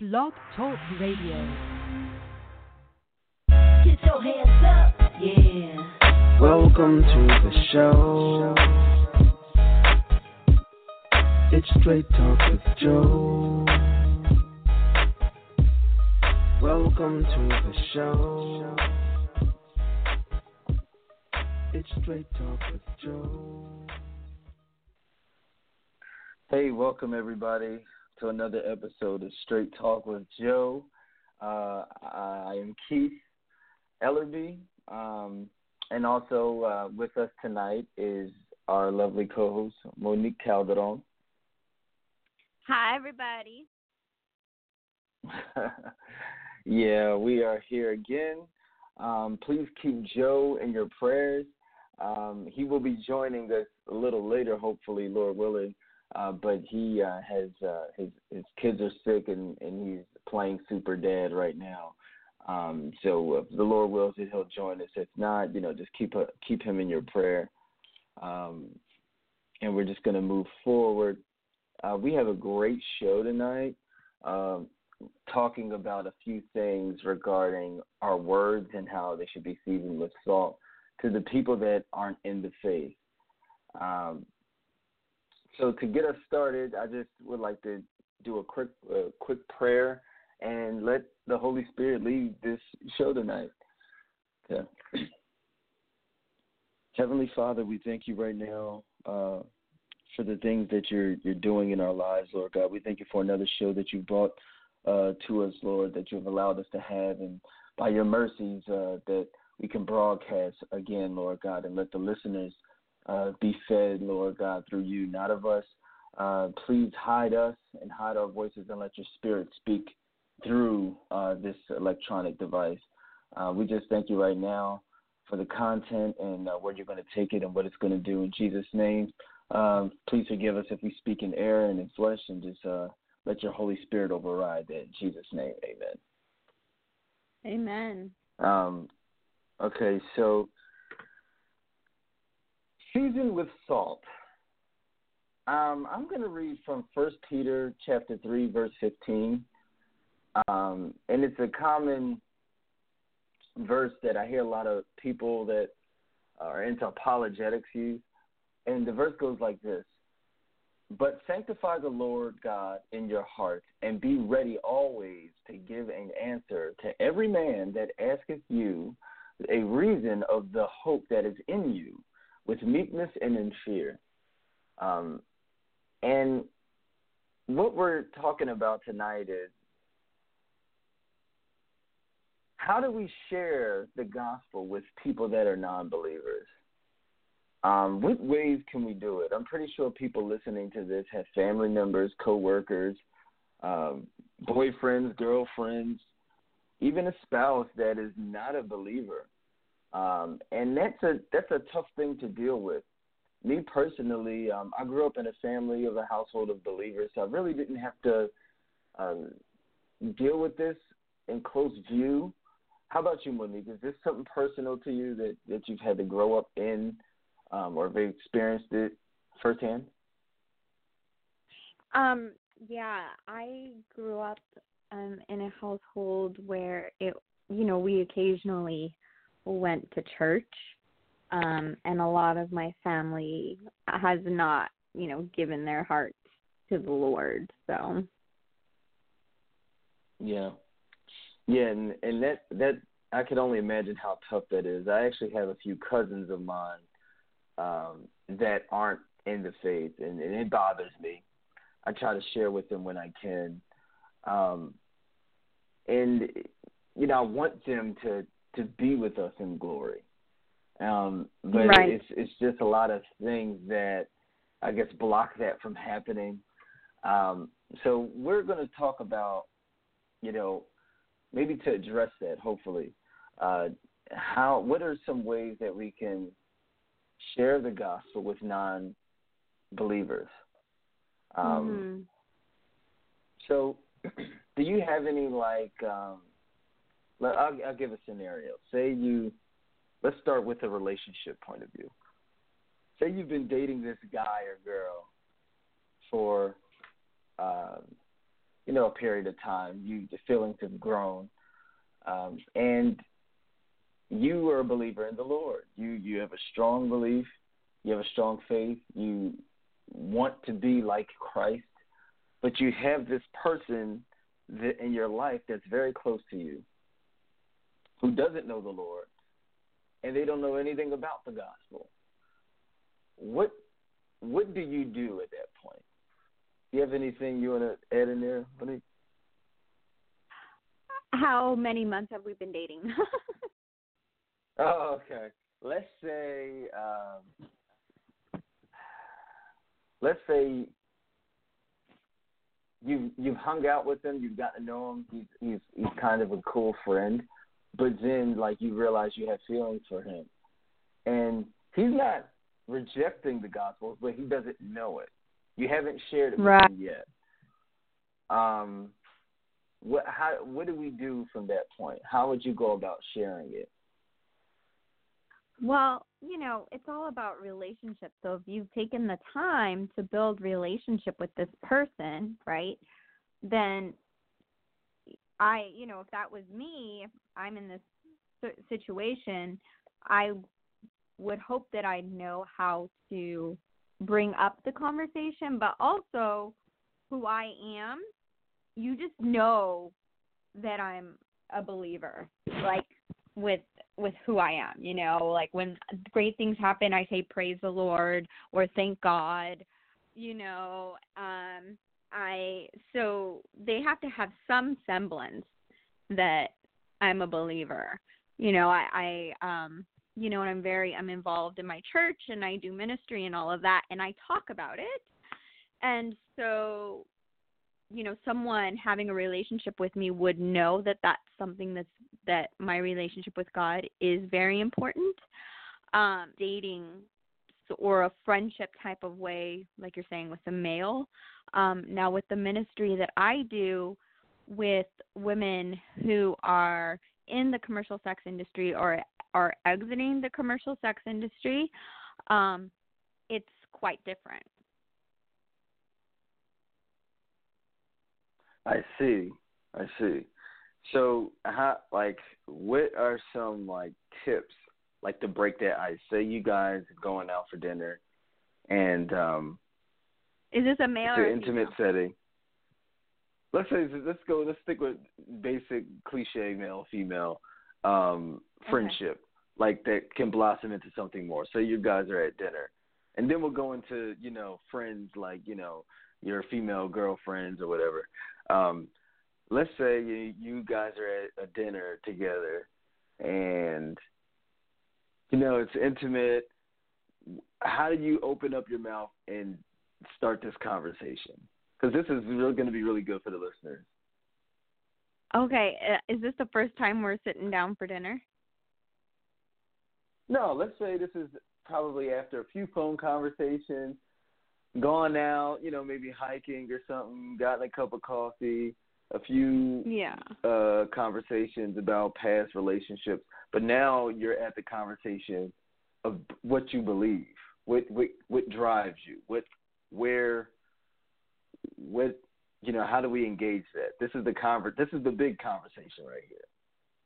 Blog Talk Radio. Get your hands up, yeah. Welcome to the show. It's Straight Talk with Joe. Welcome to the show. It's Straight Talk with Joe. Hey, welcome everybody to another episode of Straight Talk with Joe. Uh, I am Keith Ellerby, um, and also uh, with us tonight is our lovely co-host Monique Calderon. Hi, everybody. yeah, we are here again. Um, please keep Joe in your prayers. Um, he will be joining us a little later, hopefully, Lord willing. Uh, but he uh, has uh, his his kids are sick and and he's playing super dad right now. Um, so if the Lord wills it, he'll join us. If not, you know, just keep a, keep him in your prayer. Um, and we're just going to move forward. Uh, we have a great show tonight, um, talking about a few things regarding our words and how they should be seasoned with salt to the people that aren't in the faith. Um, so to get us started, I just would like to do a quick uh, quick prayer and let the Holy Spirit lead this show tonight. Yeah. Heavenly Father, we thank you right now uh, for the things that you're you're doing in our lives, Lord God. We thank you for another show that you brought uh, to us, Lord, that you've allowed us to have, and by your mercies uh, that we can broadcast again, Lord God, and let the listeners uh, be fed, Lord God, through you, not of us. Uh, please hide us and hide our voices and let your spirit speak through uh, this electronic device. Uh, we just thank you right now for the content and uh, where you're going to take it and what it's going to do in Jesus' name. Um, please forgive us if we speak in error and in flesh and just uh, let your Holy Spirit override that. In Jesus' name, amen. Amen. Um, okay, so season with salt. Um, I'm going to read from First Peter chapter three, verse fifteen, um, and it's a common verse that I hear a lot of people that are into apologetics use, and the verse goes like this: "But sanctify the Lord God in your heart, and be ready always to give an answer to every man that asketh you a reason of the hope that is in you." With meekness and in fear. Um, and what we're talking about tonight is how do we share the gospel with people that are non believers? Um, what ways can we do it? I'm pretty sure people listening to this have family members, coworkers, um, boyfriends, girlfriends, even a spouse that is not a believer. Um, and that's a that's a tough thing to deal with. Me personally, um, I grew up in a family of a household of believers, so I really didn't have to um, deal with this in close view. How about you, Monique? Is this something personal to you that that you've had to grow up in, um, or have you experienced it firsthand? Um, yeah, I grew up um in a household where it you know, we occasionally went to church um and a lot of my family has not you know given their hearts to the lord so. Yeah. Yeah and and that that i can only imagine how tough that is. I actually have a few cousins of mine um that aren't in the faith and, and it bothers me. I try to share with them when i can. Um and you know i want them to to be with us in glory. Um, but right. it's it's just a lot of things that I guess block that from happening. Um, so we're going to talk about, you know, maybe to address that. Hopefully, uh, how what are some ways that we can share the gospel with non-believers? Um, mm-hmm. So, do you have any like um, I'll, I'll give a scenario. Say you, let's start with a relationship point of view. Say you've been dating this guy or girl for, um, you know a period of time. You the feelings have grown, um, and you are a believer in the Lord. You you have a strong belief. You have a strong faith. You want to be like Christ, but you have this person in your life that's very close to you who doesn't know the Lord and they don't know anything about the gospel. What what do you do at that point? Do you have anything you want to add in there, Monique? How many months have we been dating? oh, okay. Let's say, um, let's say you've you've hung out with him, you've got to know him. He's he's he's kind of a cool friend, but then like you realize you have feelings for him, and he's not rejecting the gospel, but he doesn't know it. You haven't shared it with him yet. Um, what how what do we do from that point? How would you go about sharing it? Well, you know, it's all about relationships. So if you've taken the time to build relationship with this person, right? Then I, you know, if that was me, I'm in this situation, I would hope that I know how to bring up the conversation, but also who I am. You just know that I'm a believer, like with with who I am. You know, like when great things happen, I say praise the Lord or thank God. You know, um, I so they have to have some semblance that I'm a believer. You know, I, I um you know, and I'm very I'm involved in my church and I do ministry and all of that and I talk about it. And so you know, someone having a relationship with me would know that that's something that's that my relationship with God is very important. Um dating or a friendship type of way like you're saying with the male. Um now with the ministry that I do with women who are in the commercial sex industry or are exiting the commercial sex industry, um, it's quite different. I see. I see. So, how like what are some like tips like to break that ice? Say you guys going out for dinner, and um, is this a male it's or an intimate female? setting? Let's say let's go. Let's stick with basic cliche male female um, friendship, okay. like that can blossom into something more. Say you guys are at dinner, and then we'll go into you know friends like you know your female girlfriends or whatever. Um, let's say you, you guys are at a dinner together, and you know it's intimate. How do you open up your mouth and start this conversation? Because this is really going to be really good for the listeners. Okay, uh, is this the first time we're sitting down for dinner? No, let's say this is probably after a few phone conversations, gone out, you know, maybe hiking or something, gotten a cup of coffee, a few yeah uh conversations about past relationships, but now you're at the conversation of what you believe, what what what drives you, what where what you know, how do we engage that? This is the conver- this is the big conversation right here.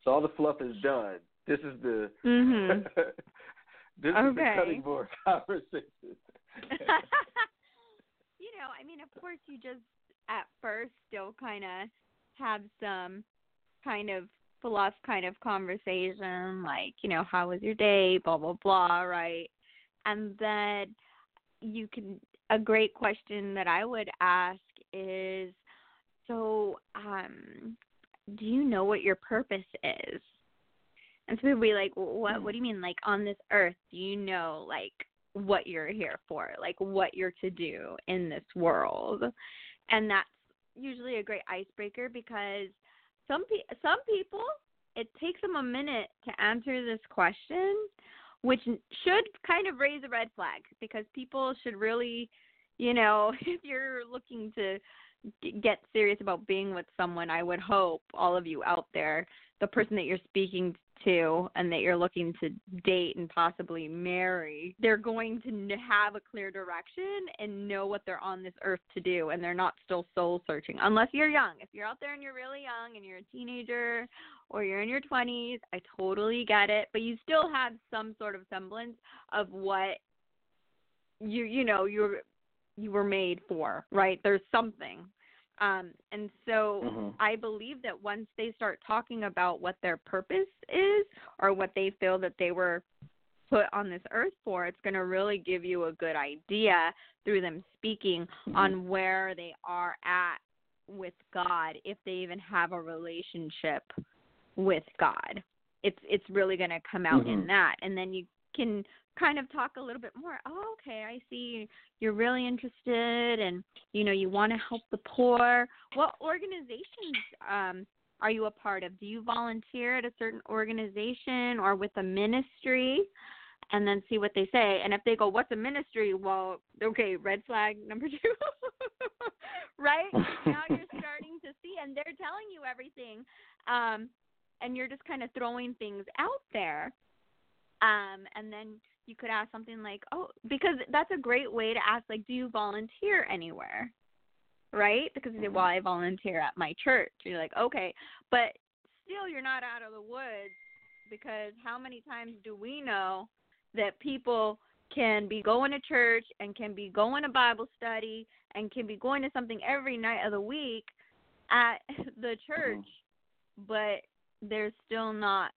So all the fluff is done. This is the mm-hmm. this okay. is the cutting board conversation. you know, I mean, of course, you just at first still kind of have some kind of fluff kind of conversation, like you know, how was your day, blah blah blah, right? And then you can a great question that I would ask is so um do you know what your purpose is? And so people be like, what what do you mean like on this earth do you know like what you're here for, like what you're to do in this world? And that's usually a great icebreaker because some pe- some people it takes them a minute to answer this question which should kind of raise a red flag because people should really, you know, if you're looking to get serious about being with someone, I would hope all of you out there, the person that you're speaking to and that you're looking to date and possibly marry, they're going to have a clear direction and know what they're on this earth to do and they're not still soul searching unless you're young. If you're out there and you're really young and you're a teenager or you're in your 20s, I totally get it, but you still have some sort of semblance of what you you know, you're you were made for, right? There's something um, and so mm-hmm. I believe that once they start talking about what their purpose is or what they feel that they were put on this earth for, it's going to really give you a good idea through them speaking mm-hmm. on where they are at with God, if they even have a relationship with God. It's it's really going to come out mm-hmm. in that, and then you can kind of talk a little bit more. Oh, okay, I see you're really interested and you know you want to help the poor. What organizations um are you a part of? Do you volunteer at a certain organization or with a ministry? And then see what they say. And if they go, "What's a ministry?" Well, okay, red flag number two. right now you're starting to see, and they're telling you everything, um, and you're just kind of throwing things out there. Um, and then you could ask something like, "Oh, because that's a great way to ask like, do you volunteer anywhere?" Right? Because you say, "Well, I volunteer at my church." You're like, "Okay." But still you're not out of the woods because how many times do we know that people can be going to church and can be going to Bible study and can be going to something every night of the week at the church, mm-hmm. but they're still not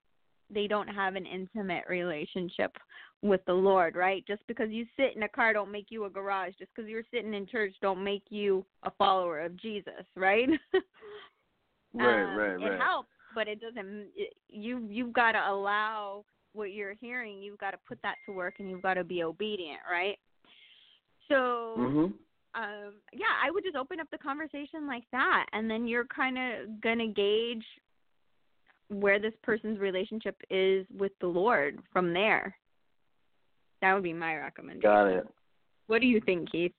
they don't have an intimate relationship with the Lord, right? Just because you sit in a car don't make you a garage. Just because you're sitting in church don't make you a follower of Jesus, right? right, um, right, right. It helps, but it doesn't. It, you you've got to allow what you're hearing. You've got to put that to work, and you've got to be obedient, right? So. Mm-hmm. Um, yeah, I would just open up the conversation like that, and then you're kind of gonna gauge where this person's relationship is with the Lord from there. That would be my recommendation. Got it. What do you think, Keith?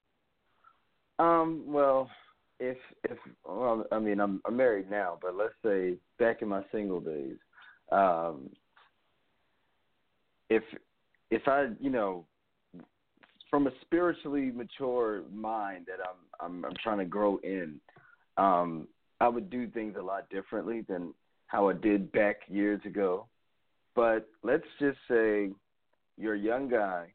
Um, well, if if well, I mean, I'm I'm married now, but let's say back in my single days, um, if if I, you know, from a spiritually mature mind that I'm I'm I'm trying to grow in, um, I would do things a lot differently than how I did back years ago. But let's just say you're a young guy.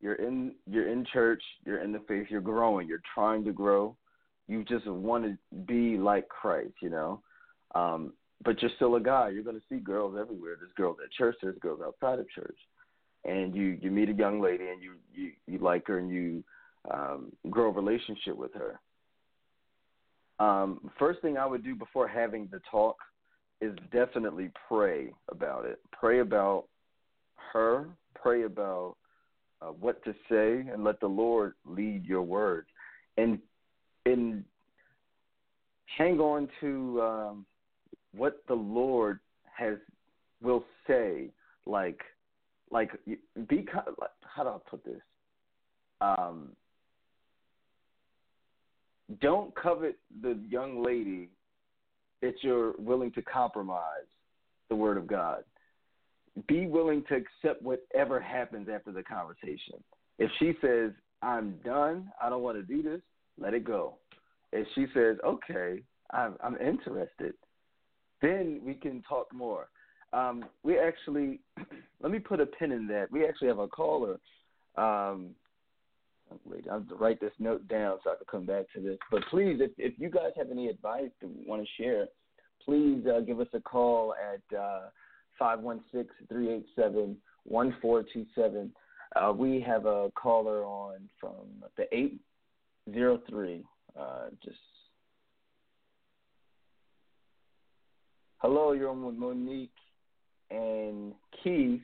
You're in you're in church, you're in the faith, you're growing, you're trying to grow. You just want to be like Christ, you know. Um, but you're still a guy. You're going to see girls everywhere. There's girls at church. There's girls outside of church. And you you meet a young lady and you you you like her and you um, grow a relationship with her. Um, first thing I would do before having the talk is definitely pray about it. Pray about her. Pray about uh, what to say, and let the Lord lead your words. And and hang on to um, what the Lord has will say. Like like be how do I put this? Um, don't covet the young lady that you're willing to compromise the word of God. Be willing to accept whatever happens after the conversation. If she says, I'm done, I don't want to do this, let it go. If she says, okay, I'm, I'm interested, then we can talk more. Um, we actually, let me put a pin in that. We actually have a caller um, Wait, I have to write this note down so I can come back to this. But please, if if you guys have any advice to want to share, please uh, give us a call at uh, five one six three eight seven one four two seven. Uh, we have a caller on from the eight zero three. Uh, just hello, you're on with Monique and Keith.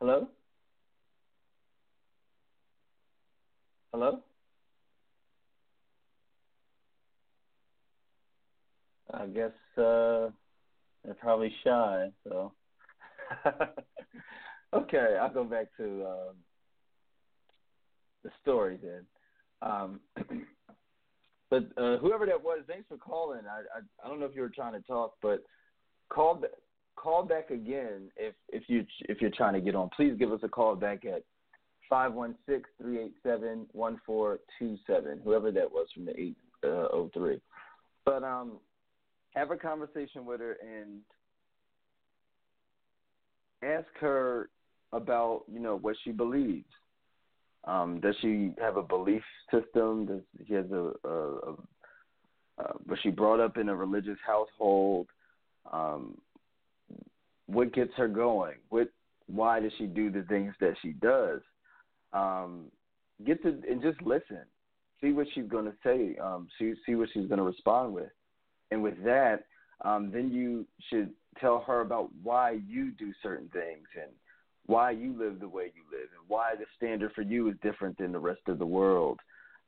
Hello. Hello? I guess uh, they're probably shy, so. okay, I'll go back to um, the story then. Um, but uh, whoever that was, thanks for calling. I, I I don't know if you were trying to talk, but call call back again if if you if you're trying to get on. Please give us a call back at five one six three eight seven one four two seven. Whoever that was from the eight uh, three. But um, have a conversation with her and ask her about you know what she believes. Um, does she have a belief system? Does she has a, a, a uh, was she brought up in a religious household? Um, what gets her going? What why does she do the things that she does? Um, get to and just listen. See what she's going to say. Um, see see what she's going to respond with, and with that, um, then you should tell her about why you do certain things and why you live the way you live and why the standard for you is different than the rest of the world.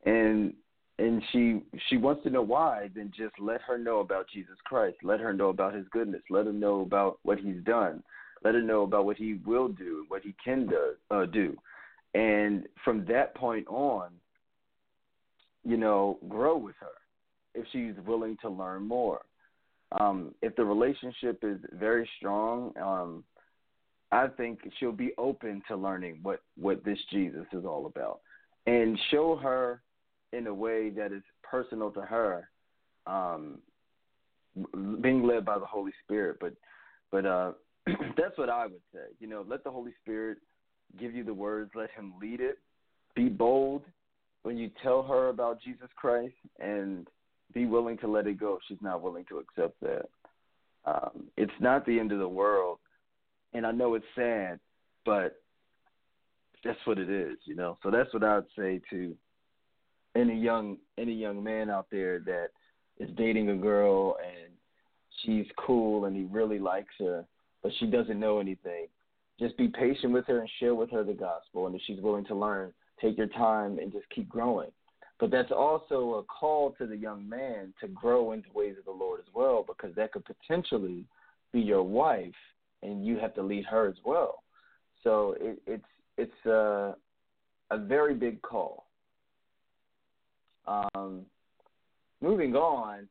And and she she wants to know why, then just let her know about Jesus Christ. Let her know about his goodness. Let her know about what he's done. Let her know about what he will do, and what he can do, uh, do. And from that point on, you know, grow with her if she's willing to learn more. Um, if the relationship is very strong, um, I think she'll be open to learning what what this Jesus is all about, and show her in a way that is personal to her, um, being led by the Holy Spirit. But but uh, that's what I would say. You know, let the Holy Spirit give you the words. Let Him lead it. Be bold when you tell her about Jesus Christ, and be willing to let it go if she's not willing to accept that. Um, it's not the end of the world and I know it's sad, but that's what it is, you know. So that's what I'd say to any young any young man out there that is dating a girl and she's cool and he really likes her, but she doesn't know anything. Just be patient with her and share with her the gospel, and if she's willing to learn, take your time and just keep growing. But that's also a call to the young man to grow into ways of the Lord as well, because that could potentially be your wife and you have to lead her as well. So it, it's it's a a very big call. Um, moving on.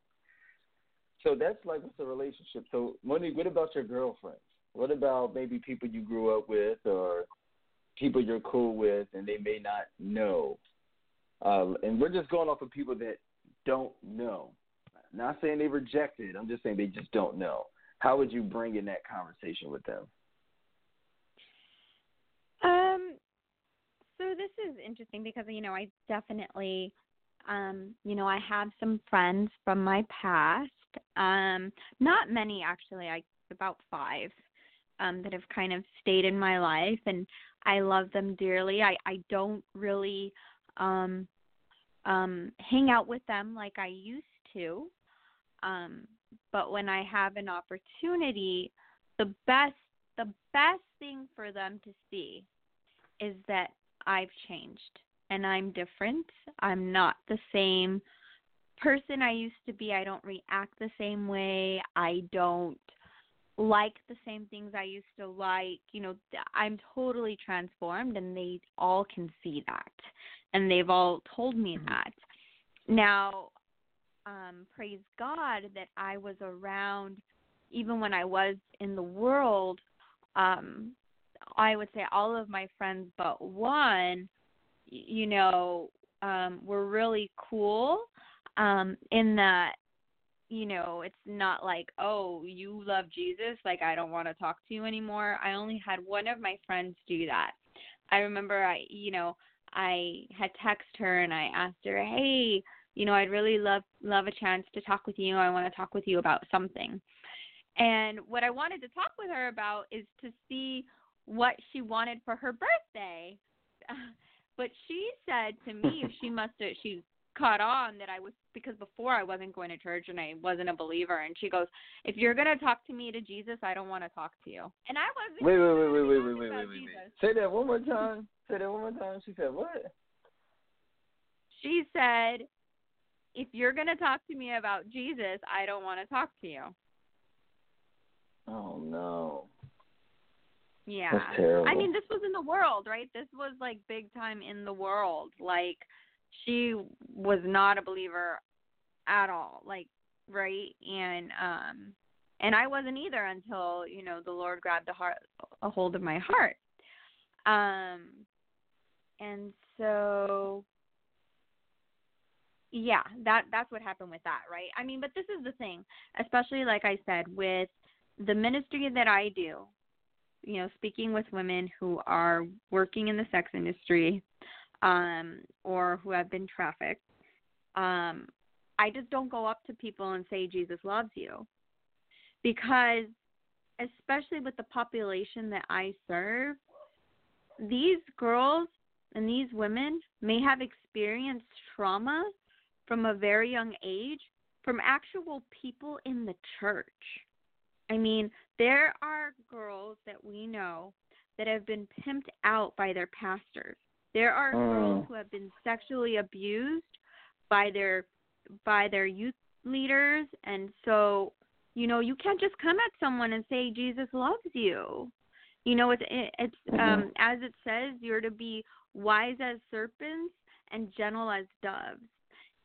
So that's like with the relationship. So Monique, what about your girlfriends? What about maybe people you grew up with or people you're cool with and they may not know? Uh, and we're just going off of people that don't know. Not saying they rejected. I'm just saying they just don't know how would you bring in that conversation with them? Um, so this is interesting because you know I definitely, um, you know I have some friends from my past. Um, not many actually. I about five um, that have kind of stayed in my life, and I love them dearly. I I don't really um, um, hang out with them like I used to. Um, but when I have an opportunity, the best the best thing for them to see is that I've changed and I'm different. I'm not the same person I used to be. I don't react the same way. I don't like the same things I used to like. You know, I'm totally transformed and they all can see that. And they've all told me mm-hmm. that. Now, um, praise God that I was around even when I was in the world. Um, I would say all of my friends but one, you know, um, were really cool um, in that you know, it's not like, oh, you love Jesus, like I don't want to talk to you anymore. I only had one of my friends do that. I remember I, you know, I had text her and I asked her, "Hey, you know, I'd really love love a chance to talk with you. I want to talk with you about something. And what I wanted to talk with her about is to see what she wanted for her birthday. but she said to me she must have she caught on that I was because before I wasn't going to church and I wasn't a believer and she goes, If you're gonna talk to me to Jesus, I don't want to talk to you. And I wasn't Wait, wait, wait, wait, wait, wait, wait, wait, wait. Say that one more time. Say that one more time. She said what? She said if you're to talk to me about Jesus, I don't want to talk to you. Oh no. Yeah. That's terrible. I mean, this was in the world, right? This was like big time in the world. Like she was not a believer at all. Like right and um and I wasn't either until, you know, the Lord grabbed a heart a hold of my heart. Um and so yeah, that that's what happened with that, right? I mean, but this is the thing, especially like I said with the ministry that I do, you know, speaking with women who are working in the sex industry um or who have been trafficked. Um I just don't go up to people and say Jesus loves you. Because especially with the population that I serve, these girls and these women may have experienced trauma from a very young age from actual people in the church. I mean, there are girls that we know that have been pimped out by their pastors. There are Mm. girls who have been sexually abused by their by their youth leaders and so you know you can't just come at someone and say Jesus loves you. You know it's it's Mhm. um as it says you're to be wise as serpents and gentle as doves.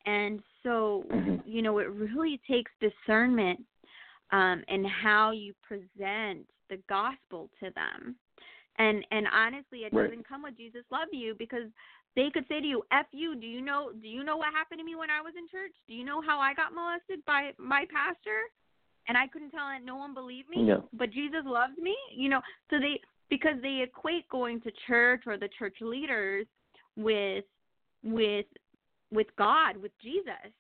And so, Mhm. you know, it really takes discernment um, and how you present the gospel to them. And and honestly, it Right. doesn't come with Jesus love you because they could say to you, "F you." Do you know? Do you know what happened to me when I was in church? Do you know how I got molested by my pastor? And I couldn't tell it. No one believed me. Yeah. But Jesus loves me. You know, so they because they equate going to church or the church leaders with with with God, with Jesus,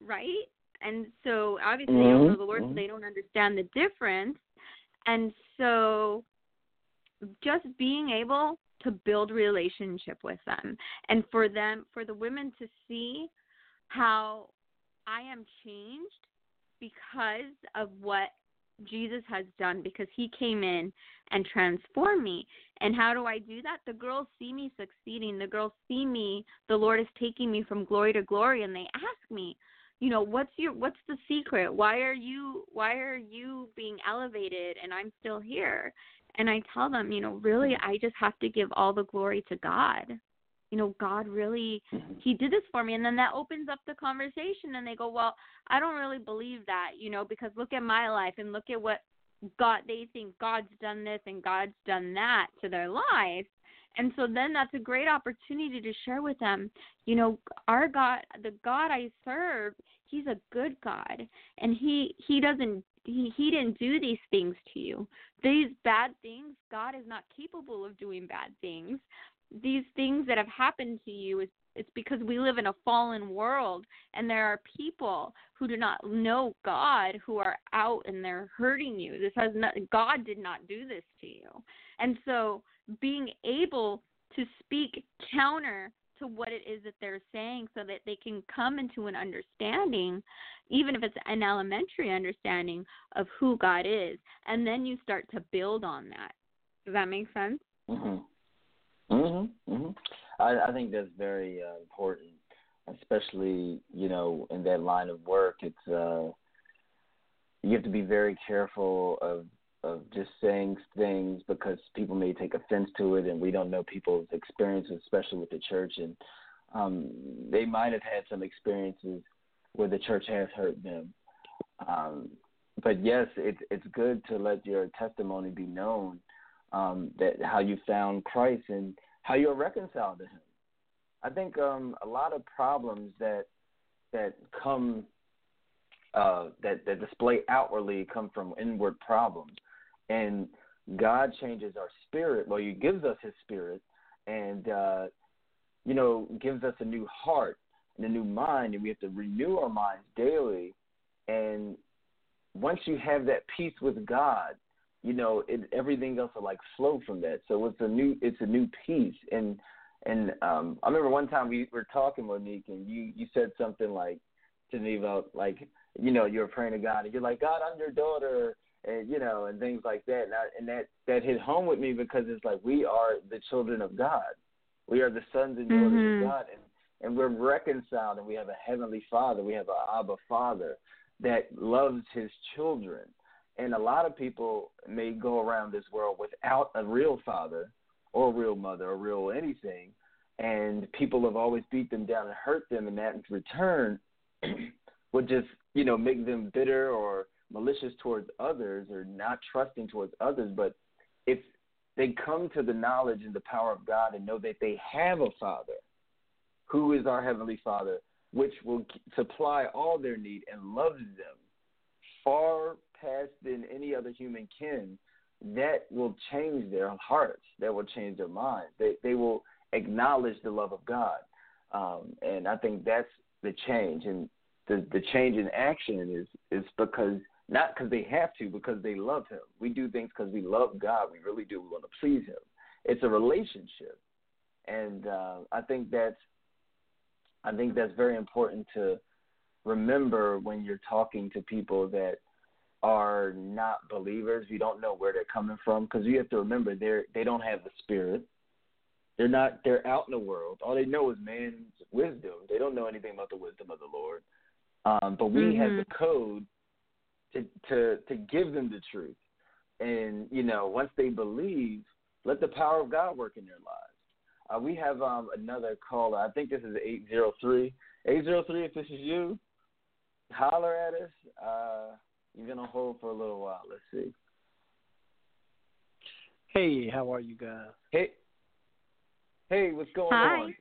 right? And so obviously they don't know the Lord, so Mhm. they don't understand the difference. And so just being able to build relationship with them and for them for the women to see how I am changed because of what Jesus has done because he came in and transformed me. And how do I do that? The girls see me succeeding. The girls see me the Lord is taking me from glory to glory and they ask me, you know, what's your what's the secret? Why are you why are you being elevated and I'm still here? And I tell them, you know, really I just have to give all the glory to God. You know, God really Mhm. he did this for me and then that opens up the conversation and they go well i don't really believe that you know because look at my life and look at what god they think god's done this and god's done that to their life and so then that's a great opportunity to share with them you know our god the god i serve he's a good god and he he doesn't he he didn't do these things to you these bad things god is not capable of doing bad things these things that have happened to you is it's because we live in a fallen world and there are people who do not know God who are out and they're hurting you. This has not God did not do this to you. And so being able to speak counter to what it is that they're saying so that they can come into an understanding even if it's an elementary understanding of who God is and then you start to build on that. Does that make sense? Mhm. Mhm. Mhm. I I think that's very uh, important, especially you know in that line of work. It's uh you have to be very careful of of just saying things because people may take offense to it, and we don't know people's experiences, especially with the church, and um they might have had some experiences where the church has hurt them. Um, but yes, it's it's good to let your testimony be known um, that how you found Christ and how you're reconciled to Him. I think um, a lot of problems that that come uh, that that display outwardly come from inward problems, and God changes our spirit. Well, He gives us His spirit, and uh, you know gives us a new heart and a new mind, and we have to renew our minds daily. And once you have that peace with God, you know, it, everything else will like flow from that. So it's a new, it's a new peace. And and um, I remember one time we were talking, Monique, and you you said something like to me about like you know you were praying to God, and you're like, God, I'm your daughter, and you know, and things like that. And, I, and that that hit home with me because it's like we are the children of God, we are the sons and daughters Mhm. of God, and and we're reconciled, and we have a heavenly Father, we have a Abba Father that loves His children and a lot of people may go around this world without a real father or a real mother or real anything and people have always beat them down and hurt them and that in return would just you know make them bitter or malicious towards others or not trusting towards others. But if they come to the knowledge and the power of God and know that they have a Father who is our Heavenly Father, which will supply all their need and loves them far past than any other human can, that will change their hearts. That will change their minds. They they will acknowledge the love of God, um, and I think that's the change. And the the change in action is is because not because they have to, because they love Him. We do things because we love God. We really do. We want to please Him. It's a relationship, and uh, I think that's I think that's very important to remember when you're talking to people that are not believers. You don't know where they're coming from because you have to remember they're they don't have the spirit. They're not. They're out in the world. All they know is man's wisdom. They don't know anything about the wisdom of the Lord. Um, but we mm-hmm. have the code to to to give them the truth. And you know, once they believe, let the power of God work in their lives. Uh, we have um, another caller. I think this is eight zero three. Eight zero three. If this is you, holler at us. Uh, you're gonna hold for a little while. Let's see. Hey, how are you guys? Hey, hey, what's going Hi. on?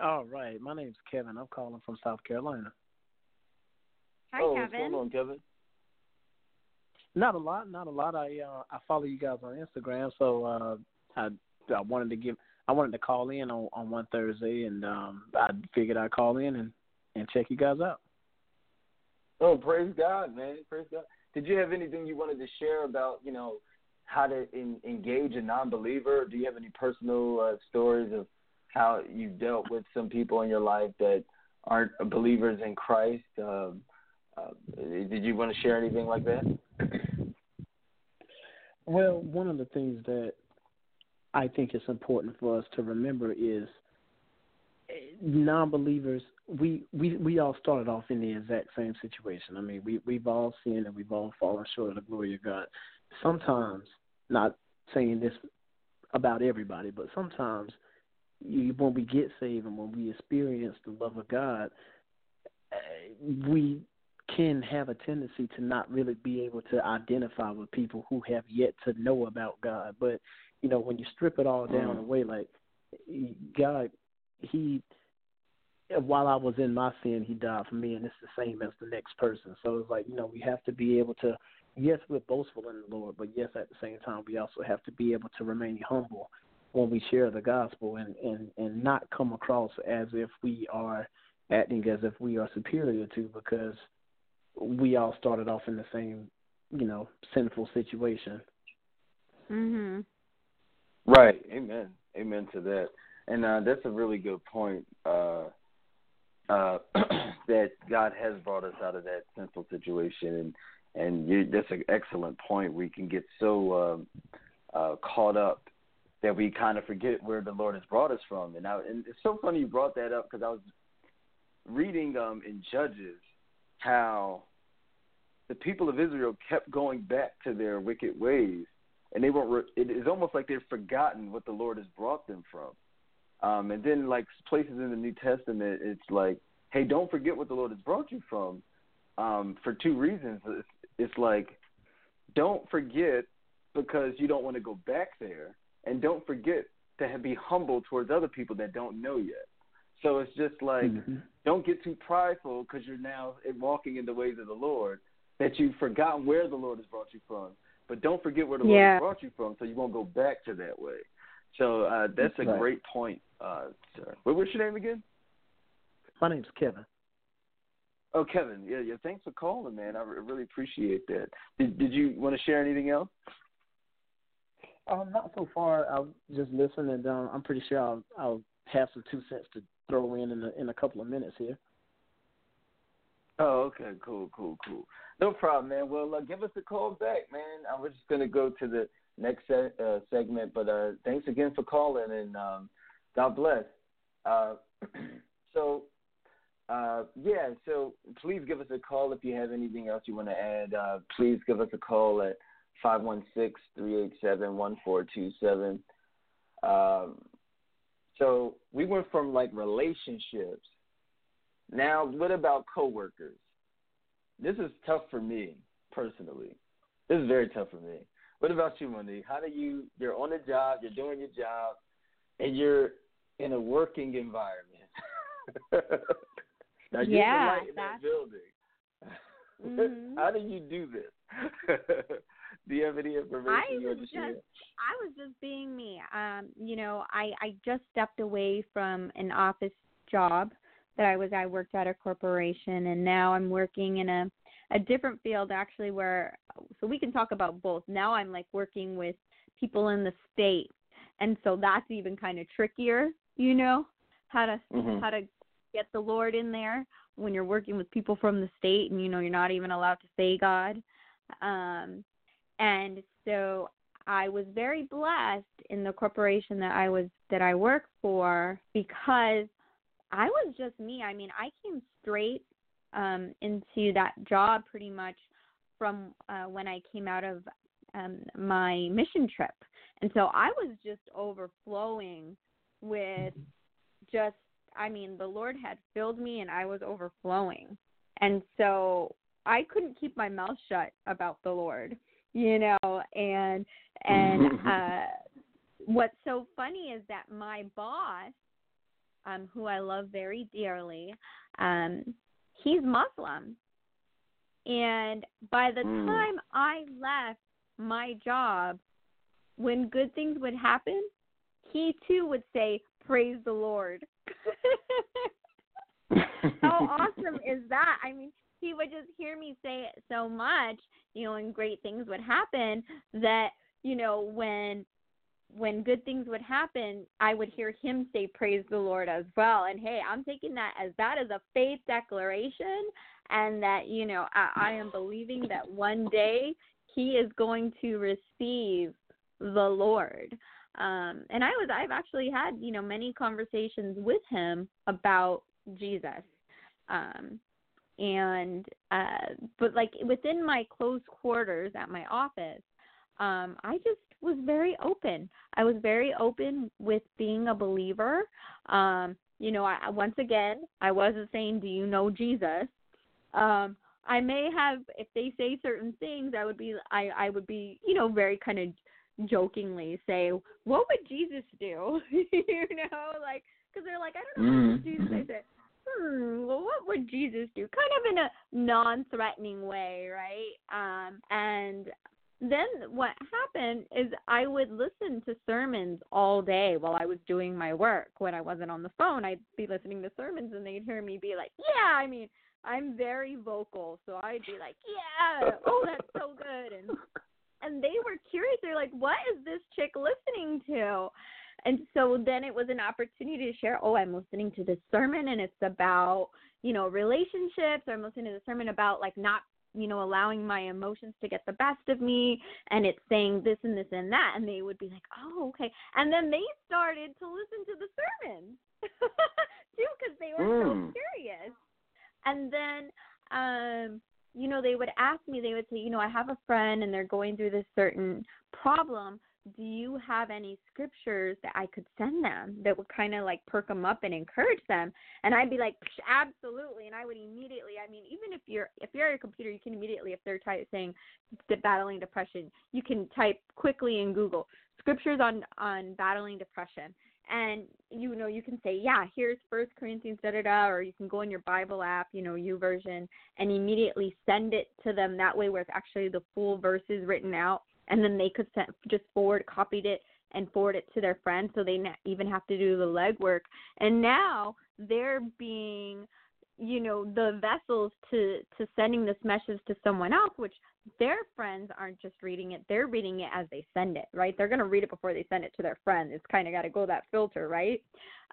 All right, my name's Kevin. I'm calling from South Carolina. Hi, oh, Kevin. what's going on, Kevin? Not a lot, not a lot. I uh, I follow you guys on Instagram, so uh, I I wanted to give I wanted to call in on on one Thursday, and um, I figured I'd call in and and check you guys out. Oh, praise God, man! Praise God. Did you have anything you wanted to share about you know how to in, engage a non-believer? Do you have any personal uh, stories of how you've dealt with some people in your life that aren't believers in Christ? Um, uh, did you want to share anything like that? Well, one of the things that I think is important for us to remember is non-believers. We we we all started off in the exact same situation. I mean, we we've all sinned and we've all fallen short of the glory of God. Sometimes, not saying this about everybody, but sometimes when we get saved and when we experience the love of God, eh, we can have a tendency to not really be able to identify with people who have yet to know about God. But you know, when you strip it all down Mm. away, like God, He, while I was in my sin, He died for me, and it's the same as the next person. So it's like you know, we have to be able to. Yes, we're boastful in the Lord, but yes, at the same time, we also have to be able to remain humble when we share the gospel and and and not come across as if we are acting as if we are superior to because we all started off in the same, you know, sinful situation. Mhm. Right. Amen. Amen to that. And uh, that's a really good point. Uh, uh, that God has brought us out of that sinful situation, and and you, that's an excellent point. We can get so um, uh, caught up that we kind of forget where the Lord has brought us from. And, I, and it's so funny you brought that up because I was reading um, in Judges how the people of Israel kept going back to their wicked ways, and they were. Re- it is almost like they've forgotten what the Lord has brought them from. Um, and then, like places in the New Testament, it's like, hey, don't forget what the Lord has brought you from. Um, for two reasons, it's, it's like, don't forget because you don't want to go back there, and don't forget to be humble towards other people that don't know yet. So it's just like, Mhm. Don't get too prideful because you're now walking in the ways of the Lord that you've forgotten where the Lord has brought you from. But don't forget where the Lord Yeah. has brought you from, so you won't go back to that way. So uh, that's a Right. great point, uh, sir. What, what's your name again? My name's Kevin. Oh, Kevin. Yeah, yeah. Thanks for calling, man. I really appreciate that. Did Did you want to share anything else? Um, not so far. I'll just listen, and um, I'm pretty sure I'll I'll have some two cents to throw in in a, in a couple of minutes here. Oh, okay, cool, cool, cool. No problem, man. Well, uh, give us a call back, man. I was just gonna go to the next se- uh, segment, but uh, thanks again for calling, and um, God bless. Uh, so, uh, yeah, so please give us a call if you have anything else you want to add. Uh, please give us a call at five one six three eight seven one four two seven. Um, so we went from like relationships Now, what about coworkers? This is tough for me personally. This is very tough for me. What about you, Monique? How do you? You're on a job, you're doing your job, and you're in a working environment. now you're Yeah, in that building. Mhm. How do you do this? do you have any information I you want to share? just I was just being me. Um, you know, I I just stepped away from an office job that I was I worked at a corporation and now I'm working in a a different field actually where so we can talk about both. Now I'm like working with people in the state. And so that's even kind of trickier, you know, how to Mhm. how to get the Lord in there when you're working with people from the state and you know you're not even allowed to say God. Um and so I was very blessed in the corporation that I was that I work for because I was just me. I mean, I came straight um into that job pretty much from uh when I came out of um my mission trip. And so I was just overflowing with just I mean, the Lord had filled me and I was overflowing. And so I couldn't keep my mouth shut about the Lord, you know, and and uh what's so funny is that my boss, um, who I love very dearly, um, he's Muslim. And by the Mm. time I left my job, when good things would happen, he too would say, Praise the Lord. How awesome is that? I mean, he would just hear me say it so much, you know, and great things would happen that, you know, when when good things would happen, I would hear him say praise the Lord as well. And hey, I'm taking that as that is a faith declaration and that, you know, I, I am believing that one day he is going to receive the Lord. Um and I was I've actually had, you know, many conversations with him about Jesus. Um and uh but like within my close quarters at my office um i just was very open. I was very open with being a believer. Um you know i once again i wasn't saying do you know jesus? Um i may have if they say certain things i would be i i would be you know very kind of jokingly say what would jesus do? You know like because they're like i don't know what Mhm, jesus i said hmm, well, what would Jesus do? Kind of in a non-threatening way, right? Um, and then what happened is I would listen to sermons all day while I was doing my work. When I wasn't on the phone, I'd be listening to sermons, and they'd hear me be like, "Yeah, I mean, I'm very vocal, so I'd be like, "Yeah, oh, that's so good," and and they were curious. They're like, "What is this chick listening to?" And so then it was an opportunity to share, oh, I'm listening to this sermon and it's about, you know, relationships, or I'm listening to the sermon about like not, you know, allowing my emotions to get the best of me and it's saying this and this and that and they would be like, "Oh, okay." And then they started to listen to the sermon too cuz they were so Mm. curious. And then um you know, they would ask me, they would say, you know, I have a friend and they're going through this certain problem do you have any scriptures that I could send them that would kind of like perk them up and encourage them? And I'd be like, absolutely. And I would immediately, I mean, even if you're if you're at a computer, you can immediately, if they're type, saying battling depression, you can type quickly in Google scriptures on on battling depression, and you know you can say, yeah, here's First Corinthians da da da, or you can go in your Bible app, you know, YouVersion, and immediately send it to them that way, where it's actually the full verses written out and then they could send, just forward copied it and forward it to their friends so they not even have to do the legwork. And now they're being you know the vessels to to sending this message to someone else which their friends aren't just reading it they're reading it as they send it right? They're going to read it before they send it to their friend. It's kind of got to go that filter right?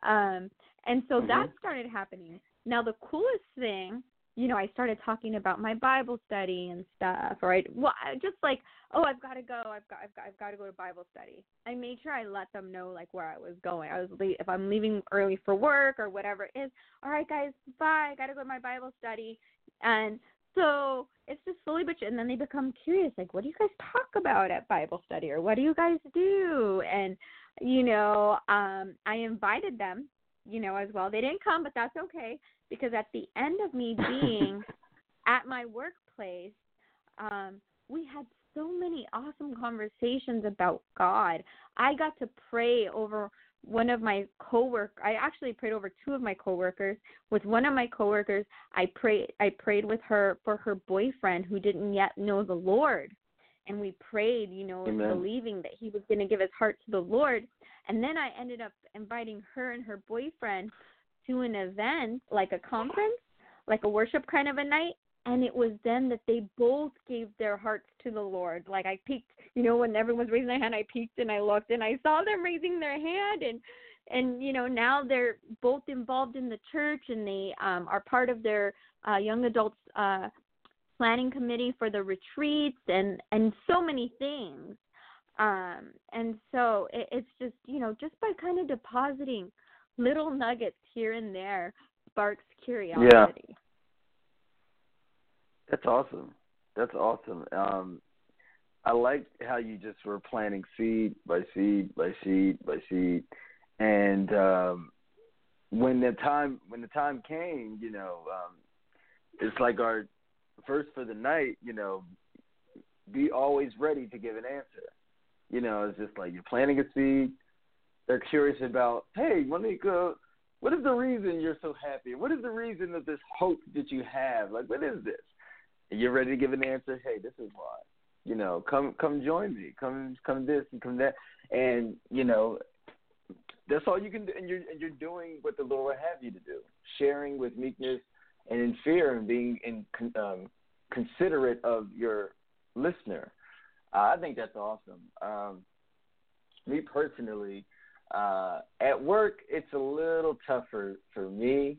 Um and so Mhm. that started happening. Now the coolest thing you know, I started talking about my Bible study and stuff, right? Well, I- just like, oh, I've got to go. I've got, I've got, I've got to go to Bible study. I made sure I let them know like where I was going. I was le- if I'm leaving early for work or whatever it is. All right, guys, bye. I got to go to my Bible study, and so it's just slowly but and then they become curious, like, what do you guys talk about at Bible study, or what do you guys do? And you know, um, I invited them, you know, as well. They didn't come, but that's okay because at the end of me being at my workplace, um, we had so many awesome conversations about God. I got to pray over one of my cowork I actually prayed over two of my coworkers. With one of my coworkers, I prayed I prayed with her for her boyfriend who didn't yet know the Lord. And we prayed, you know, Amen. believing that he was going to give his heart to the Lord. And then I ended up inviting her and her boyfriend to an event, like a conference, like a worship kind of a night. And it was then that they both gave their hearts to the Lord. Like I peeked, you know, when everyone was raising their hand, I peeked and I looked and I saw them raising their hand and and you know now they're both involved in the church and they um are part of their uh young adults uh planning committee for the retreats and and so many things um and so it, it's just you know just by kind of depositing little nuggets here and there sparks curiosity Yeah. That's awesome. That's awesome. Um, I like how you just were planting seed by seed by seed by seed, and um, when the time when the time came, you know, um, it's like our first for the night. You know, be always ready to give an answer. You know, it's just like you're planting a seed. They're curious about, hey, Monica. What is the reason you're so happy? What is the reason of this hope that you have? Like, what is this? and you're ready to give an answer, hey, this is why. You know, come come join me. Come come this and come that. And, you know, that's all you can do and you're and you're doing what the Lord would have you to do. Sharing with meekness and in fear and being in um considerate of your listener. Uh, I think that's awesome. Um me personally, uh at work it's a little tougher for me.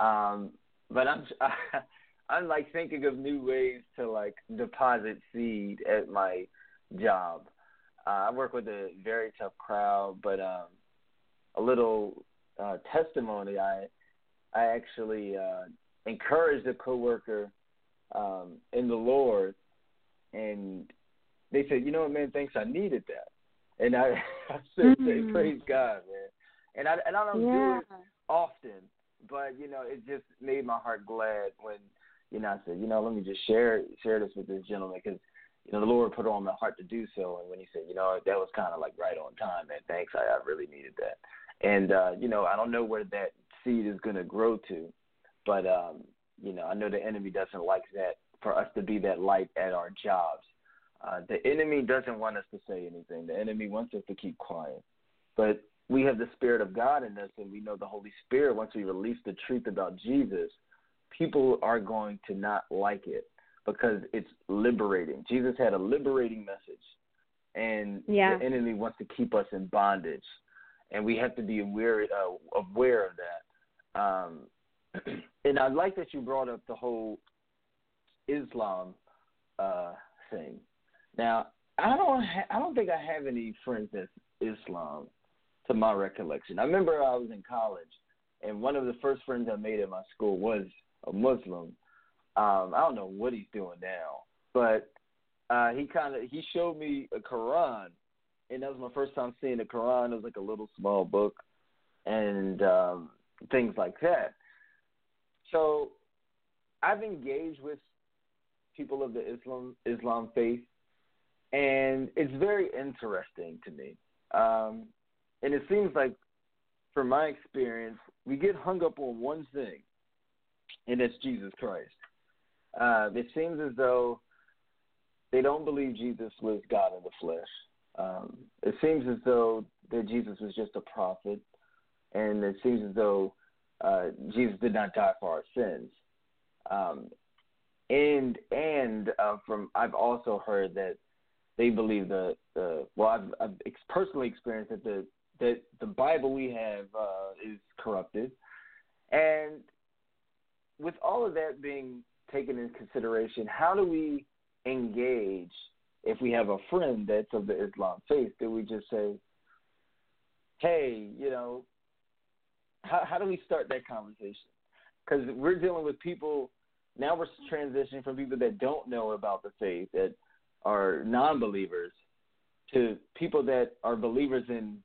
Um but I'm I'm like thinking of new ways to like deposit seed at my job. Uh, I work with a very tough crowd, but um, a little uh, testimony. I I actually uh, encouraged a coworker um, in the Lord, and they said, "You know what, man? Thanks. I needed that." And I, I said, Mhm. "Praise God, man." And I and I don't do it often, but you know, it just made my heart glad when you know I said, you know, let me just share share this with this gentleman because you know the Lord put it on my heart to do so, and when He said, you know, that was kind of like right on time, man. Thanks, I, I really needed that. And uh, you know, I don't know where that seed is going to grow to, but um, you know, I know the enemy doesn't like that for us to be that light at our jobs. Uh, the enemy doesn't want us to say anything. The enemy wants us to keep quiet. But we have the Spirit of God in us, and we know the Holy Spirit, once we release the truth about Jesus, people are going to not like it because it's liberating. Jesus had a liberating message, and Yeah. the enemy wants to keep us in bondage, and we have to be aware uh, aware of that. Um, and I like that you brought up the whole Islam uh, thing. Now, I don't ha- I don't think I have any friends that's Islam, to my recollection. I remember I was in college, and one of the first friends I made at my school was a Muslim. Um, I don't know what he's doing now, but uh, he kind of he showed me a Quran, and that was my first time seeing the Quran. It was like a little small book, and um, things like that. So, I've engaged with people of the Islam Islam faith, and it's very interesting to me. Um, and it seems like, from my experience, we get hung up on one thing, and that's Jesus Christ. Uh, it seems as though they don't believe Jesus was God in the flesh. Um, it seems as though that Jesus was just a prophet, and it seems as though uh, Jesus did not die for our sins. Um, and and uh, from I've also heard that they believe the the well I've, I've personally experienced that the that the Bible we have uh, is corrupted, and with all of that being taken into consideration, how do we engage if we have a friend that's of the Islam faith? Do we just say, hey, you know, how how do we start that conversation? Because we're dealing with people now. We're transitioning from people that don't know about the faith that are non-believers to people that are believers in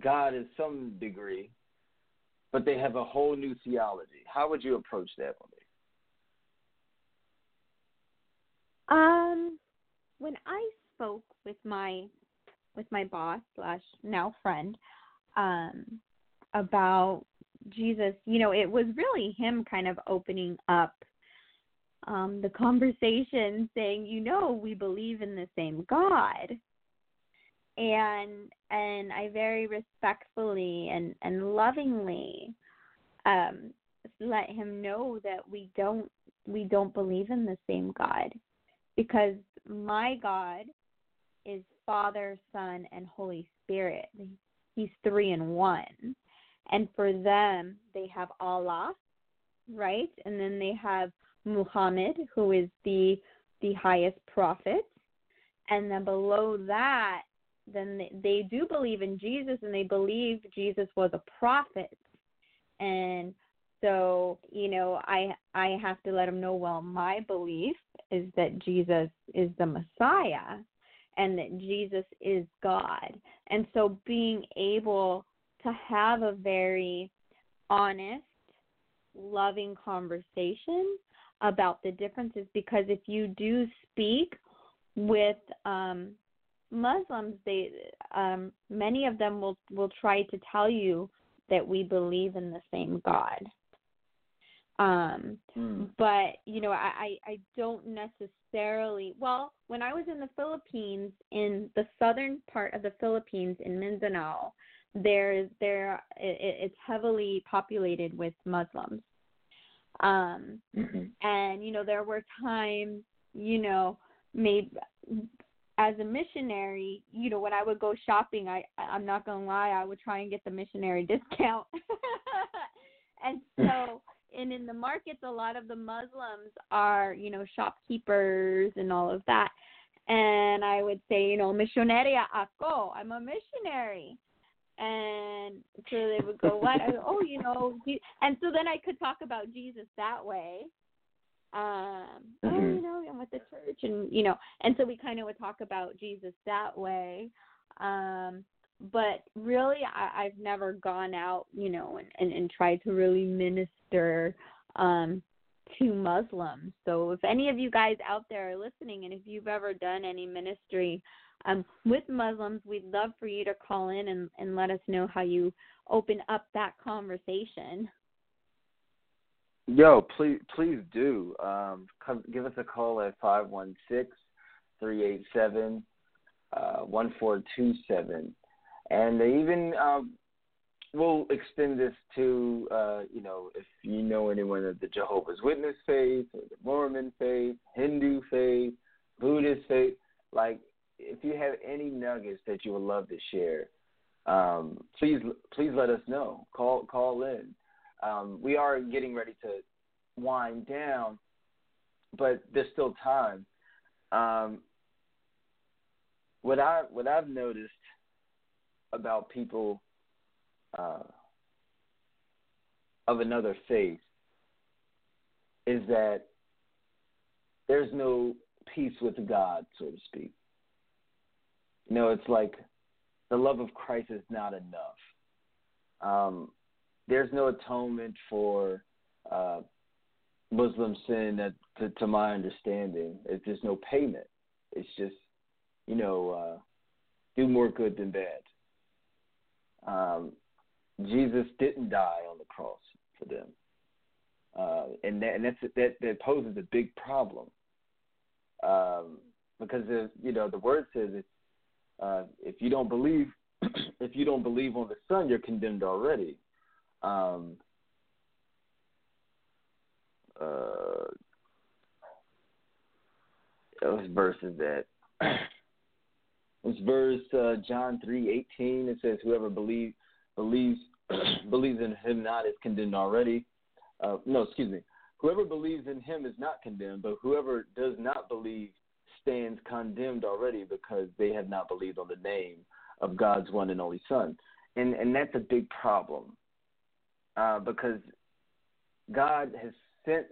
God in some degree, but they have a whole new theology. How would you approach that, one? Um, when I spoke with my with my boss slash now friend, um, about Jesus, you know, it was really him kind of opening up um the conversation saying, you know, we believe in the same God. And and I very respectfully and and lovingly um let him know that we don't we don't believe in the same God because my God is Father, Son, and Holy Spirit. He's three in one. And for them, they have Allah, right? And then they have Muhammad, who is the the highest prophet. And then below that, then they, they do believe in Jesus and they believe Jesus was a prophet. And so, you know, I I have to let them know well, my belief is that Jesus is the Messiah and that Jesus is God. And so being able to have a very honest, loving conversation about the differences because if you do speak with um Muslims they um many of them will will try to tell you that we believe in the same God. Um Mm. but you know I, I i don't necessarily well when i was in the philippines in the southern part of the philippines in mindanao there there it, it's heavily populated with muslims um Mm-hmm. and you know there were times you know maybe as a missionary you know when i would go shopping i i'm not going to lie i would try and get the missionary discount. And so and in the markets a lot of the muslims are you know shopkeepers and all of that. And i would say you know missionaria ako i'm a missionary and so they would go what go, oh you know and so then i could talk about jesus that way um oh Mhm. you know i'm with the church and you know and so we kind of would talk about jesus that way um but really I, I've never gone out, you know, and, and, and tried to really minister um to Muslims. So if any of you guys out there are listening and if you've ever done any ministry um with Muslims, we'd love for you to call in and, and let us know how you open up that conversation. Yo, please please do. Um, come, give us a call at five one six three eight seven uh, and even um, we'll extend this to uh, you know if you know anyone of the Jehovah's Witness faith or the Mormon faith, Hindu faith, Buddhist faith, like if you have any nuggets that you would love to share, um, please please let us know. Call call in. Um, we are getting ready to wind down, but there's still time. Um, what I what I've noticed about people uh, of another faith is that there's no peace with God, so to speak. Know, it's like the love of Christ is not enough. Um, there's no atonement for uh, Muslim sin, that, to, to my understanding. It's just no payment. It's just, you know, uh, do more good than bad. Um, Jesus didn't die on the cross for them, uh, and that and that's that that poses a big problem um, because if, you know the word says if uh, if you don't believe if you don't believe on the Son, you're condemned already. Um, uh, those verses that it's verse uh, John three eighteen. It says, "Whoever believes believes believes in him not is condemned already." Uh, no, excuse me. Whoever believes in him is not condemned, but whoever does not believe stands condemned already because they have not believed on the name of God's one and only Son, and and that's a big problem uh, because God has sent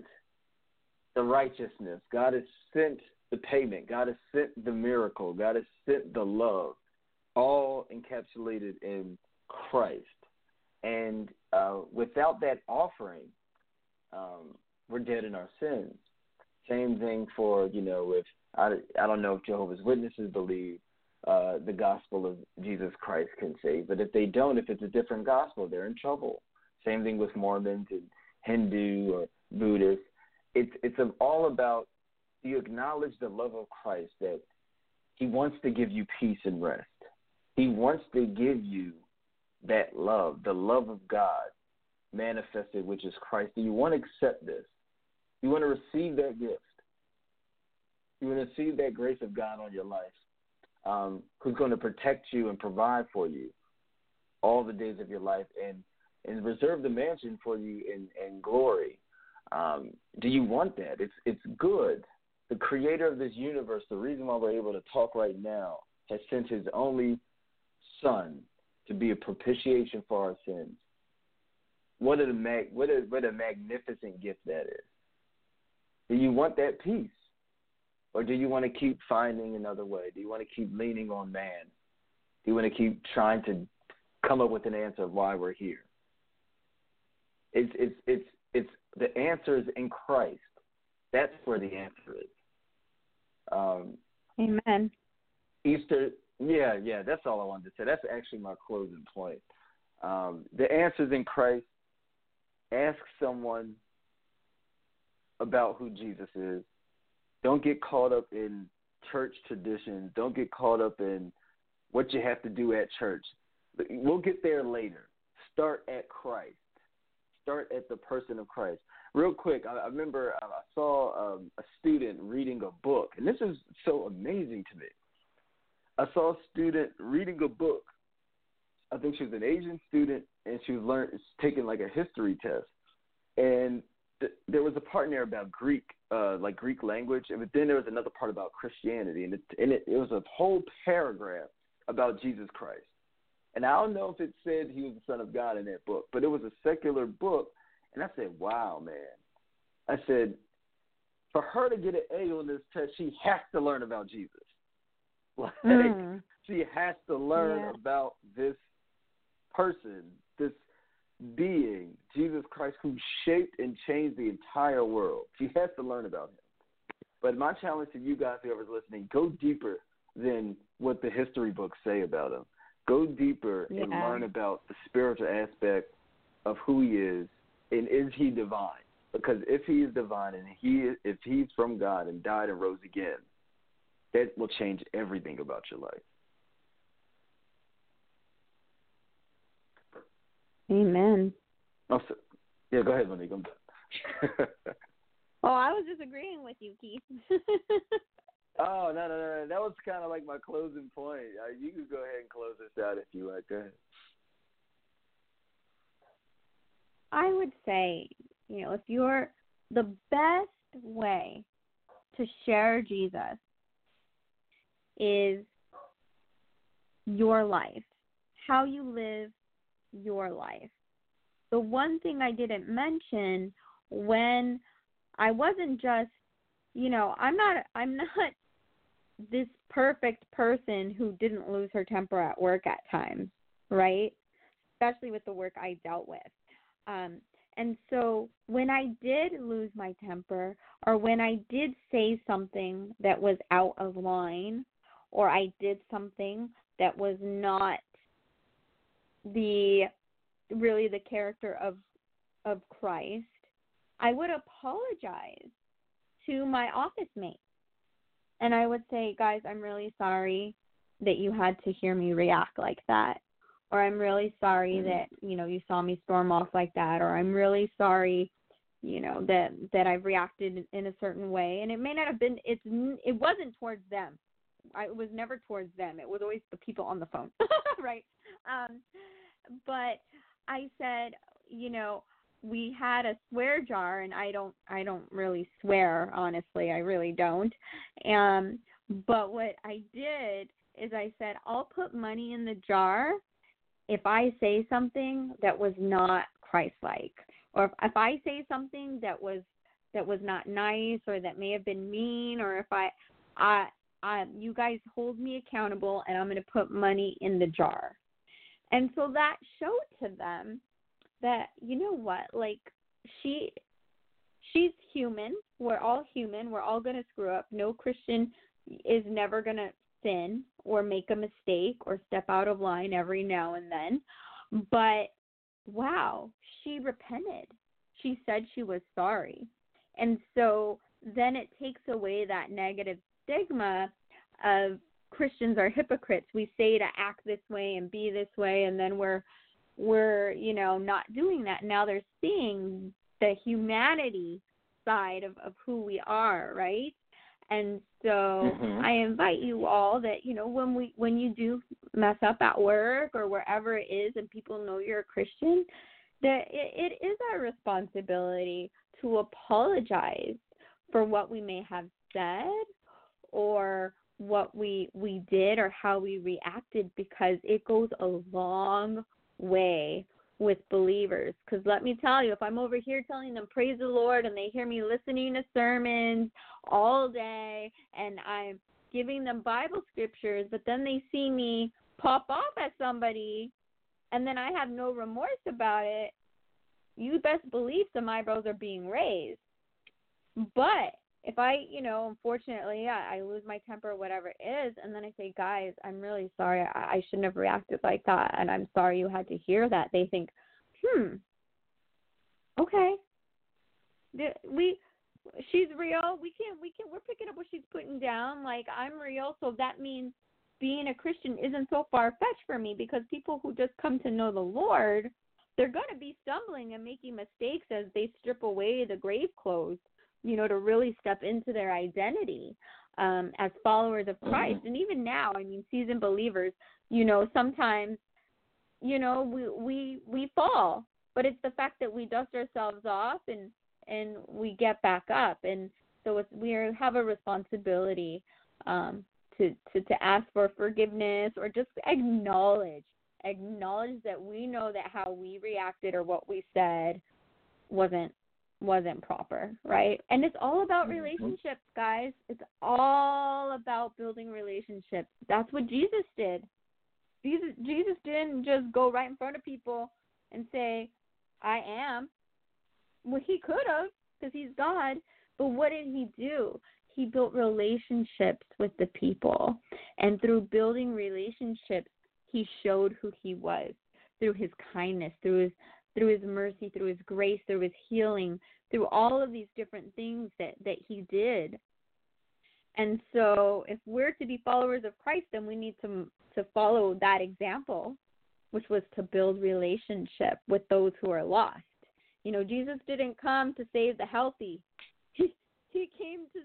the righteousness, God has sent the payment, God has sent the miracle, God has sent the love, all encapsulated in Christ. And uh, without that offering, um, we're dead in our sins. Same thing for you know if I I don't know if Jehovah's Witnesses believe uh, the gospel of Jesus Christ can save, but if they don't, if it's a different gospel, they're in trouble. Same thing with Mormons and Hindu or Buddhist. It's it's all about you acknowledge the love of Christ that He wants to give you peace and rest. He wants to give you that love, the love of God manifested, which is Christ. Do you want to accept this? You want to receive that gift. You want to receive that grace of God on your life, um, who's going to protect you and provide for you all the days of your life and, and reserve the mansion for you in, in glory. Um, do you want that? It's it's good. The creator of this universe, the reason why we're able to talk right now, has sent his only son to be a propitiation for our sins. What a mag what a what a magnificent gift that is. Do you want that peace? Or do you want to keep finding another way? Do you want to keep leaning on man? Do you want to keep trying to come up with an answer of why we're here? It's it's it's it's the answer is in Christ. That's where the answer is. Um, Amen. Easter, yeah, yeah, that's all I wanted to say. That's actually my closing point. Um, the answer is in Christ. Ask someone about who Jesus is. Don't get caught up in church traditions. Don't get caught up in what you have to do at church. We'll get there later. Start at Christ. Start at the person of Christ. Real quick, I, I remember I saw um, a student reading a book, and this is so amazing to me. I saw a student reading a book. I think she was an Asian student, and she was learning taking like a history test. And th- there was a part in there about Greek, uh, like Greek language, and but then there was another part about Christianity, and it, and it, it was a whole paragraph about Jesus Christ. And I don't know if it said he was the Son of God in that book, but it was a secular book, and I said, "Wow, man!" I said, for her to get an A on this test, she has to learn about Jesus. Like Mm. she has to learn Yeah. about this person, this being, Jesus Christ, who shaped and changed the entire world. She has to learn about him. But my challenge to you guys, whoever's listening, go deeper than what the history books say about him. Go deeper and learn about the spiritual aspect of who he is and is he divine? Because if he is divine and he is, if he's from God and died and rose again, that will change everything about your life. Amen. Oh, so, yeah, go ahead, Monique. I'm done. Oh, I was just agreeing with you, Keith. oh no, no, no, no! That was kind of like my closing point. Uh, you can go ahead and close this out if you like. Go ahead. I would say, you know, if you're the best way to share Jesus is your life, how you live your life. The one thing I didn't mention when I wasn't just, you know, I'm not I'm not this perfect person who didn't lose her temper at work at times, right? Especially with the work I dealt with. Um, and so when I did lose my temper, or when I did say something that was out of line, or I did something that was not the really the character of of Christ, I would apologize to my office mate. And I would say, guys, I'm really sorry that you had to hear me react like that or I'm really sorry mm-hmm. that you know you saw me storm off like that, or I'm really sorry, you know that that I've reacted in a certain way, and it may not have been it's it wasn't towards them. I, it was never towards them. It was always the people on the phone, right? Um, but I said, you know, we had a swear jar, and I don't I don't really swear honestly. I really don't. Um, but what I did is I said I'll put money in the jar if I say something that was not Christ-like, or if, if I say something that was that was not nice, or that may have been mean, or if I, I, I, you guys hold me accountable, and I'm going to put money in the jar. And so that showed to them that you know what like she she's human. We're all human. We're all going to screw up. No christian is never going to sin or make a mistake or step out of line every now and then. But wow she repented. She said she was sorry. And so then it takes away that negative stigma of Christians are hypocrites. We say to act this way and be this way and then we're we're, you know, not doing that. Now they're seeing the humanity side of, of who we are, right? And so mm-hmm. I invite you all that, you know, when we when you do mess up at work or wherever it is and people know you're a Christian, that it, it is our responsibility to apologize for what we may have said or what we we did or how we reacted because it goes a long way with believers. Because let me tell you if i'm over here telling them praise the lord and they hear me listening to sermons all day and i'm giving them bible scriptures but then they see me pop off at somebody and then i have no remorse about it you best believe some eyebrows are being raised. But if I, you know, unfortunately, I, I lose my temper, whatever it is, and then I say, guys, I'm really sorry. I, I shouldn't have reacted like that, and I'm sorry you had to hear that. They think, hmm, okay, we, she's real. We can, we can, we're picking up what she's putting down. Like I'm real, so that means being a Christian isn't so far fetched for me because people who just come to know the Lord, they're going to be stumbling and making mistakes as they strip away the grave clothes you know, to really step into their identity um, as followers of Christ. Mm-hmm. And even now, I mean, seasoned believers, you know, sometimes, you know, we we we fall, but it's the fact that we dust ourselves off and and we get back up, and so it's, we have a responsibility um, to, to to ask for forgiveness or just acknowledge acknowledge that we know that how we reacted or what we said wasn't wasn't proper, right? And it's all about mm-hmm. relationships, guys. It's all about building relationships. That's what Jesus did. Jesus Jesus didn't just go right in front of people and say, "I am." Well, he could have because he's God, but what did he do? He built relationships with the people. And through building relationships, he showed who he was through his kindness, through his through his mercy, through his grace, through his healing, through all of these different things that, that he did. And so if we're to be followers of Christ, then we need to to follow that example, which was to build relationship with those who are lost. You know, Jesus didn't come to save the healthy. He he came to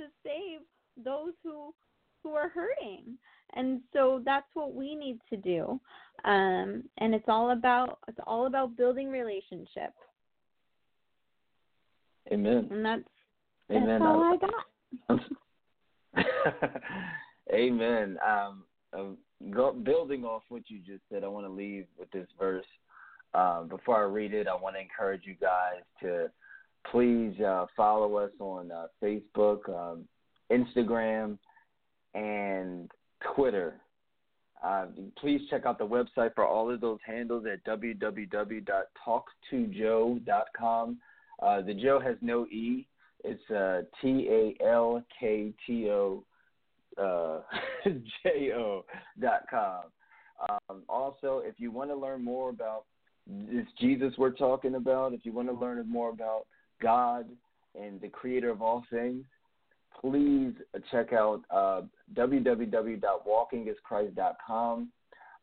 to save those who who are hurting. And so that's what we need to do. Um and it's all about it's all about building relationship. Amen. And that's amen. that's all i got amen. Um uh, go, building off what you just said i want to leave with this verse. Um, before i read it i want to encourage you guys to please uh, follow us on uh, facebook um, instagram and Twitter. Uh, please check out the website for all of those handles at www.talktojoe.com. Uh, the Joe has no E. It's uh, T A L K T O uh, J O dot com. Um, also, if you want to learn more about this Jesus we're talking about, if you want to learn more about God and the creator of all things, please check out uh, www.walkingischrist.com.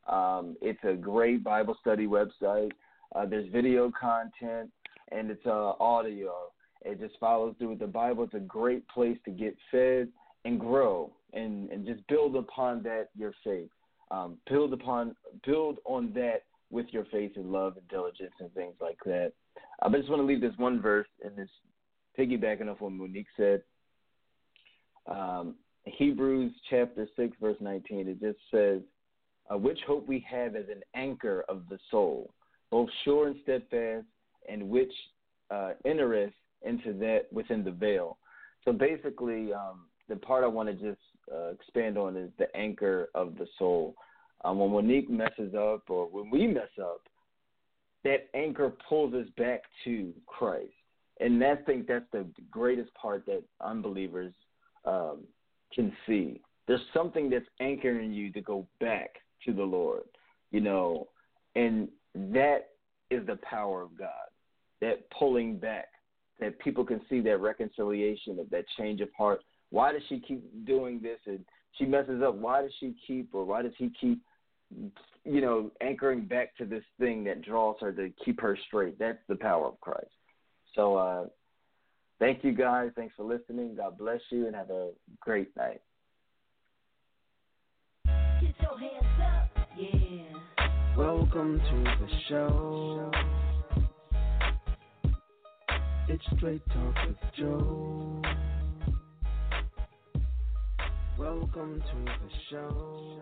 Um, it's a great Bible study website. Uh, there's video content and it's uh, audio. It just follows through with the Bible. It's a great place to get fed and grow and, and just build upon that your faith. Um, build upon build on that with your faith and love and diligence and things like that. I just want to leave this one verse and this piggybacking off what Monique said um, Hebrews chapter 6, verse 19, it just says, uh, Which hope we have as an anchor of the soul, both sure and steadfast, and which uh, entereth into that within the veil. So basically, um, the part I want to just uh, expand on is the anchor of the soul. Um, when Monique messes up, or when we mess up, that anchor pulls us back to Christ. And I think that's the greatest part that unbelievers um, can see. There's something that's anchoring you to go back to the Lord, you know, and that is the power of God, that pulling back, that people can see that reconciliation of that change of heart. Why does she keep doing this? And she messes up. Why does she keep, or why does he keep you know, anchoring back to this thing that draws her to keep her straight. That's the power of Christ. So, uh, thank you guys. Thanks for listening. God bless you and have a great night. Get your hands up, yeah. Welcome to the show. It's Straight Talk with Joe. Welcome to the show.